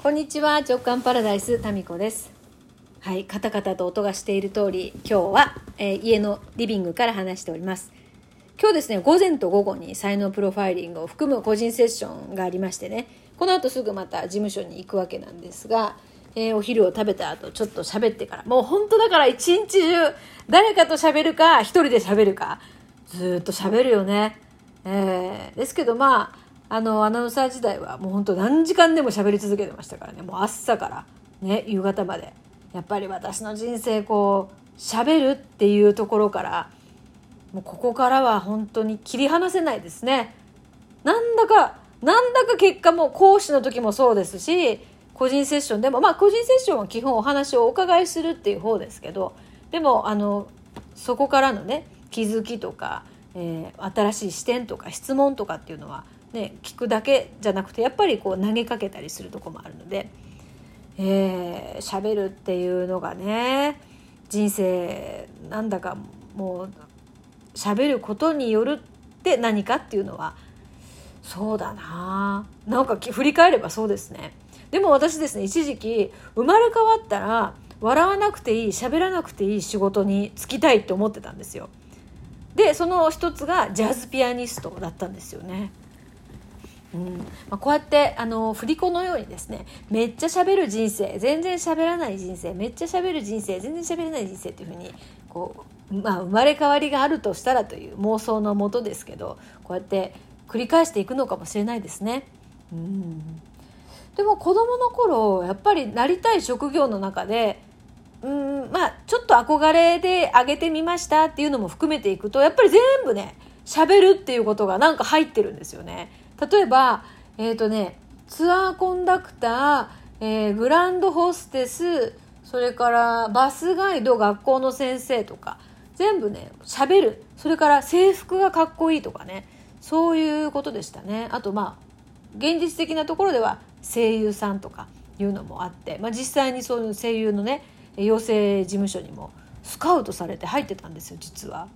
こんにちは直感パラダイスタミコです。はいカタカタと音がしている通り今日は、えー、家のリビングから話しております。今日ですね午前と午後に才能プロファイリングを含む個人セッションがありましてねこの後すぐまた事務所に行くわけなんですが、えー、お昼を食べた後ちょっと喋ってからもう本当だから一日中誰かと喋るか一人で喋るかずっと喋るよね、えー、ですけどまああのアナウンサー時代はもうほんと何時間でも喋り続けてましたからね。もう朝からね夕方まで。やっぱり私の人生こう喋るっていうところからもうここからは本当に切り離せないですね。なんだかなんだか結果も講師の時もそうですし個人セッションでもまあ個人セッションは基本お話をお伺いするっていう方ですけどでもあのそこからのね気づきとか、えー、新しい視点とか質問とかっていうのはね、聞くだけじゃなくてやっぱりこう投げかけたりするとこもあるので喋、えー、るっていうのがね人生なんだかもう喋ることによるって何かっていうのはそうだな。なんか振り返ればそうですね。でも私ですね一時期生まれ変わったら笑わなくていい喋らなくていい仕事に就きたいって思ってたんですよ。でその一つがジャズピアニストだったんですよね。うんまあ、こうやってあの振り子のようにですねめっちゃ喋る人生全然喋らない人生めっちゃ喋る人生全然喋れない人生っていうふうにこう、まあ、生まれ変わりがあるとしたらという妄想のもとですけどこうやって繰り返していくのかもしれないですね。うんでも子供の頃やっぱりなりたい職業の中でうんまあちょっと憧れで上げてみましたっていうのも含めていくとやっぱり全部ね喋るっていうことがなんか入ってるんですよね。例えば、えっ、ー、とね、ツアーコンダクター、えー、グランドホステス、それからバスガイド、学校の先生とか、全部ね、喋る。それから制服がかっこいいとかね、そういうことでしたね。あとまあ、現実的なところでは声優さんとかいうのもあって、まあ、実際にそういう声優のね、養成事務所にもスカウトされて入ってたんですよ、実は。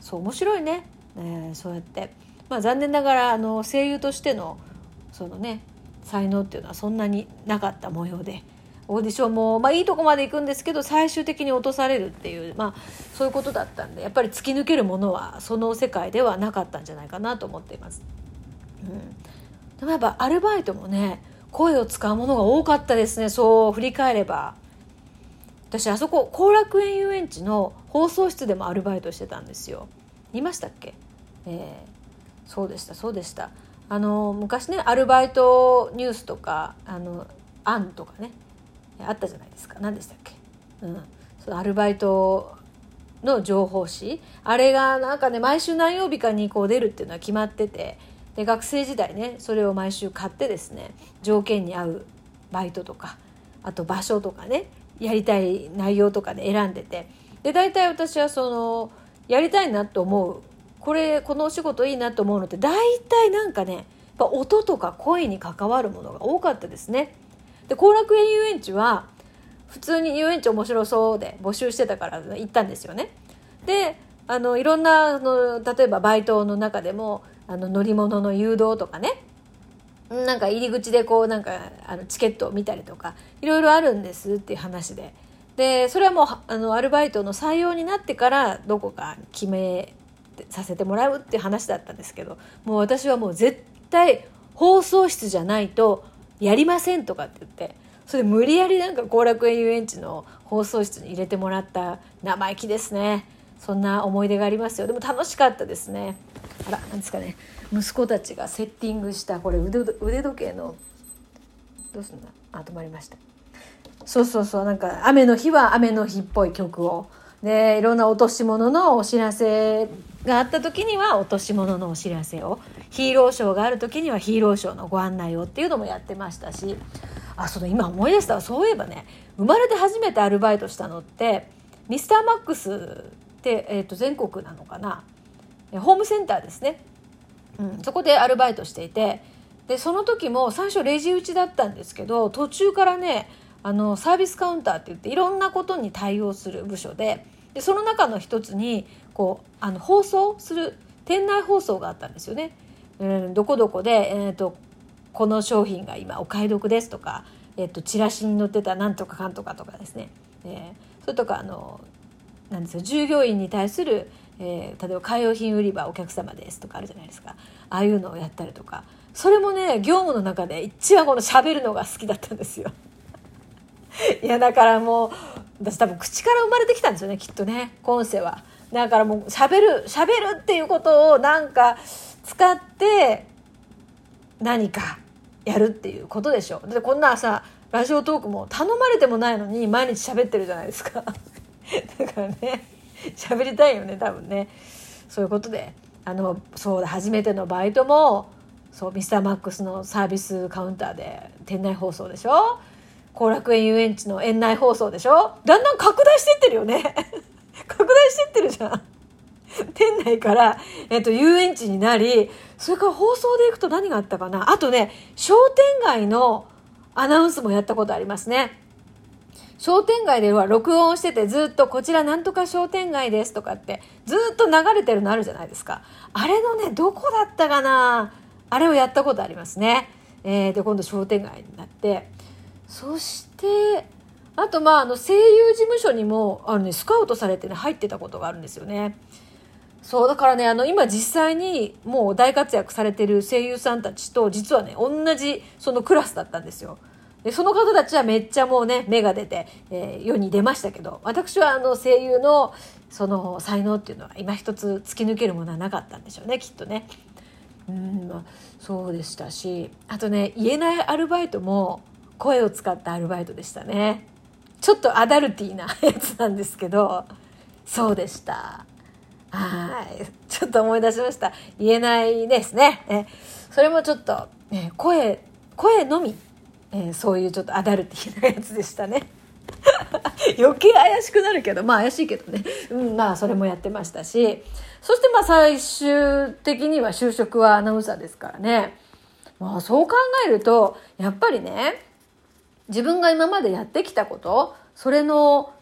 そう、面白いね。えー、そうやって。まあ、残念ながらあの声優としてのそのね才能っていうのはそんなになかった模様でオーディションも、まあ、いいとこまで行くんですけど最終的に落とされるっていう、まあ、そういうことだったんでやっぱり突き抜けるものはその世界ではなかったんじゃないかなと思っています。うん、でもやっぱアルバイトもね声を使うものが多かったですねそう振り返れば。私あそこ後楽園遊園地の放送室でもアルバイトしてたんですよ。いましたっけ、えー、そうでしたそうでした。あの昔ねアルバイトニュースとかあのアンとかねあったじゃないですか。何でしたっけ、うん、そのアルバイトの情報誌。あれがなんかね毎週何曜日かにこう出るっていうのは決まっててで学生時代ねそれを毎週買ってですね条件に合うバイトとかあと場所とかねやりたい内容とかで選んでて。で大体私はそのやりたいなと思うこれこのお仕事いいなと思うのって大体なんかね音とか声に関わるものが多かったですね。で後楽園遊園地は普通に遊園地面白そうで募集してたから行ったんですよね。であのいろんなあの例えばバイトの中でもあの乗り物の誘導とかねなんか入り口でこうなんかあのチケットを見たりとかいろいろあるんですっていう話ででそれはもうあのアルバイトの採用になってからどこか決めさせてもらうっていう話だったんですけどもう私はもう絶対放送室じゃないとやりませんとかって言ってそれで無理やりなんか後楽園遊園地の放送室に入れてもらった生意気ですね。そんな思い出がありますよ。でも楽しかったですね。あら何ですかね。息子たちがセッティングしたこれ腕時計のどうすんだ？あ止まりました。そうそうそう。なんか雨の日は雨の日っぽい曲をでいろんな落とし物のお知らせがあった時には落とし物のお知らせをヒーローショーがある時にはヒーローショーのご案内をっていうのもやってましたしあその今思い出したそういえばね生まれて初めてアルバイトしたのってミスターマックスって、えー、と全国なのかな？ホームセンターですね、うん、そこでアルバイトしていてでその時も最初レジ打ちだったんですけど途中からねあのサービスカウンターって言っていろんなことに対応する部署ででその中の一つにこうあの放送する店内放送があったんですよね。うん、どこどこで、えーと、この商品が今お買い得ですとか、えっと、チラシに載ってたなんとかかんとかとかですね、えー、それとかあのなんですよ従業員に対する、えー、例えば海洋品売り場お客様ですとかあるじゃないですかああいうのをやったりとかそれもね業務の中で一番この喋るのが好きだったんですよ。いやだからもう私多分口から生まれてきたんですよねきっとね今世は。だからもう喋る喋るっていうことをなんか使って何かやるっていうことでしょだってこんなさラジオトークも頼まれてもないのに毎日喋ってるじゃないですか。だからね喋りたいよね多分ね。そういうことで。あのそうだ初めてのバイトもそうミスターマックスのサービスカウンターで店内放送でしょ。後楽園遊園地の園内放送でしょ？だんだん拡大してってるよね。拡大してってるじゃん。店内から、えっと、遊園地になりそれから放送で行くと何があったかな？あとね商店街のアナウンスもやったことありますね。商店街では録音しててずっとこちらなんとか商店街ですとかってずっと流れてるのあるじゃないですか。あれのねどこだったかな？あれをやったことありますね、えー、で今度商店街になってそしてあとまああの声優事務所にもあの、ね、スカウトされてね入ってたことがあるんですよねそうだからねあの今実際にもう大活躍されてる声優さんたちと実はね同じそのクラスだったんですよでその方たちはめっちゃもうね芽が出て、えー、世に出ましたけど私はあの声優のその才能っていうのは今一つ突き抜けるものはなかったんでしょうねきっとね。うんま、そうでしたしあとね言えないアルバイトも声を使ったアルバイトでしたね。ちょっとアダルティーな やつなんですけどそうでした。はい。ちょっと思い出しました。言えないですね。えそれもちょっと、ね、声声のみ。えー、そういうちょっとアダルティーなやつでしたね。余計怪しくなるけどまあ怪しいけどね、うん、まあそれもやってましたし。そしてまあ最終的には就職はアナウンサーですからね。まあそう考えるとやっぱりね自分が今までやってきたことそれの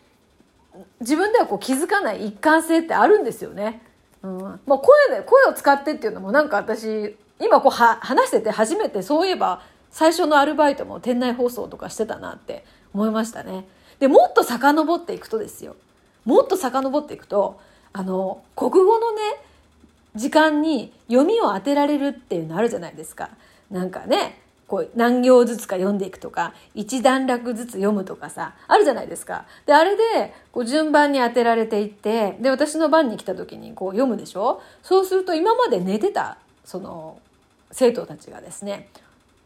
自分ではこう気づかない一貫性ってあるんですよね。うん、まあ声で声を使ってっていうのもなんか私今こうは話してて初めてそういえば最初のアルバイトも店内放送とかしてたなって思いましたね。で、もっと遡っていくとですよ。もっと遡っていくと、あの、国語のね、時間に読みを当てられるっていうのあるじゃないですか。なんかね、こう何行ずつか読んでいくとか、一段落ずつ読むとかさ、あるじゃないですか。で、あれで、こう順番に当てられていって、で、私の番に来た時にこう読むでしょ？そうすると今まで寝てた、その、生徒たちがですね、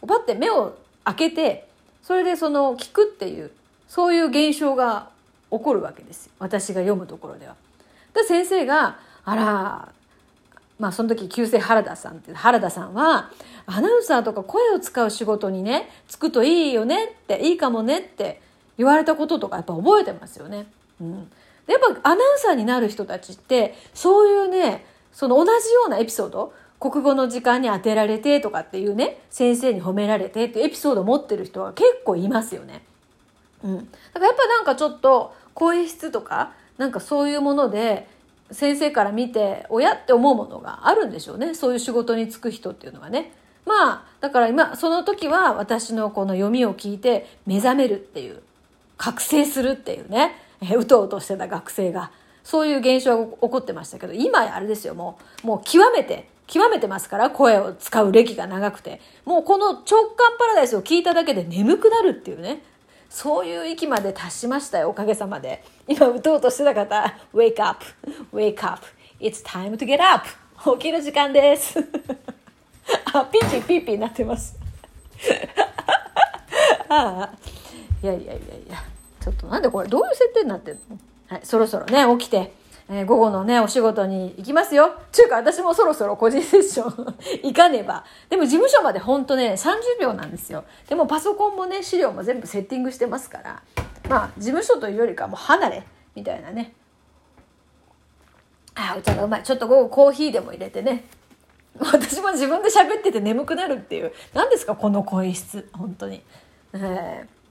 パッて目を開けてそれでその聞くっていうそういう現象が起こるわけです私が読むところでは。で先生が「あらまあその時旧姓原田さんって原田さんはアナウンサーとか声を使う仕事にねつくといいよねっていいかもねって言われたこととかやっぱ覚えてますよね。うん、でやっぱアナウンサーになる人たちってそういうねその同じようなエピソード国語の時間に当てられてとかっていうね先生に褒められてっていうエピソードを持ってる人は結構いますよね。うん、だからやっぱなんかちょっと声質とかなんかそういうもので先生から見て親って思うものがあるんでしょうねそういう仕事に就く人っていうのはね。まあだから今その時は私のこの読みを聞いて目覚めるっていう覚醒するっていうねうとうとしてた学生がそういう現象が起こってましたけど今やあれですよもうもう極めて極めてますから、声を使う歴が長くて。もうこの直感パラダイスを聞いただけで眠くなるっていうね。そういう域まで達しましたよ、おかげさまで。今、打とうとしてた方、wake up, wake up, it's time to get up. 起きる時間です。あ、ピーピーピーピーなってます。ああ。いやいやいやいや。ちょっとなんでこれ、どういう設定になってんの？はい、そろそろね、起きて。えー、午後のね、お仕事に行きますよ。ちゅうか、私もそろそろ個人セッション 行かねば。でも事務所までほんとね、30秒なんですよ。でもパソコンもね、資料も全部セッティングしてますから、まあ、事務所というよりかもう離れ、みたいなね。ああ、お茶がうまい。ちょっと午後コーヒーでも入れてね。私も自分で喋ってて眠くなるっていう。何ですか、この声質。本当に。えー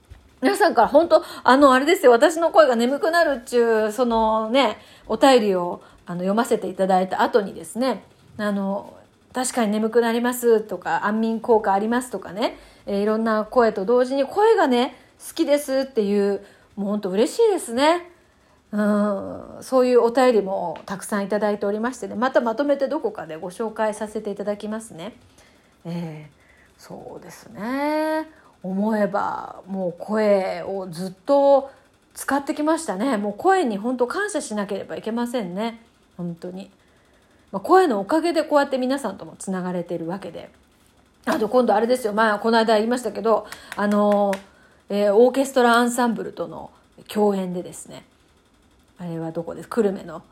皆さんから本当、あの、あれですよ、私の声が眠くなるっちゅう、そのね、お便りをあの読ませていただいた後にですね、あの、確かに眠くなりますとか安眠効果ありますとかね、えー、いろんな声と同時に声がね好きですっていうもうほんと嬉しいですね。うん、そういうお便りもたくさんいただいておりましてねまたまとめてどこかでご紹介させていただきますね。えー、そうですね思えばもう声をずっと使ってきましたね。もう声に本当感謝しなければいけませんね。本当に、まあ、声のおかげでこうやって皆さんともつながれてるわけで。あと今度あれですよ。まあこの間言いましたけどあの、えー、オーケストラアンサンブルとの共演でですね。あれはどこです？久留米の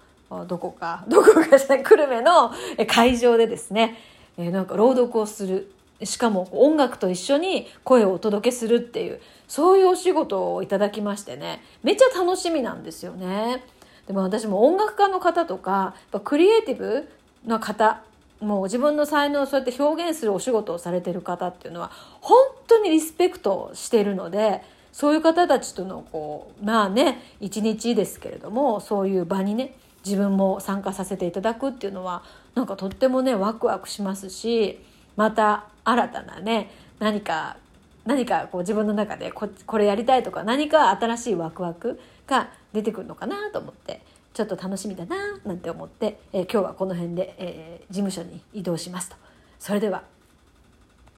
どこか。どこかじゃない。久留米の会場でですね、えー、なんか朗読をするしかも音楽と一緒に声をお届けするっていうそういうお仕事をいただきましてねめっちゃ楽しみなんですよね。でも私も音楽家の方とかクリエイティブな方もう自分の才能をそうやって表現するお仕事をされてる方っていうのは本当にリスペクトしてるのでそういう方たちとのこうまあね一日ですけれどもそういう場にね自分も参加させていただくっていうのはなんかとってもねワクワクしますしまた新たなね何か何かこう自分の中でここれやりたいとか何か新しいワクワクが出てくるのかなと思ってちょっと楽しみだななんて思って、えー、今日はこの辺で、えー、事務所に移動しますと。それでは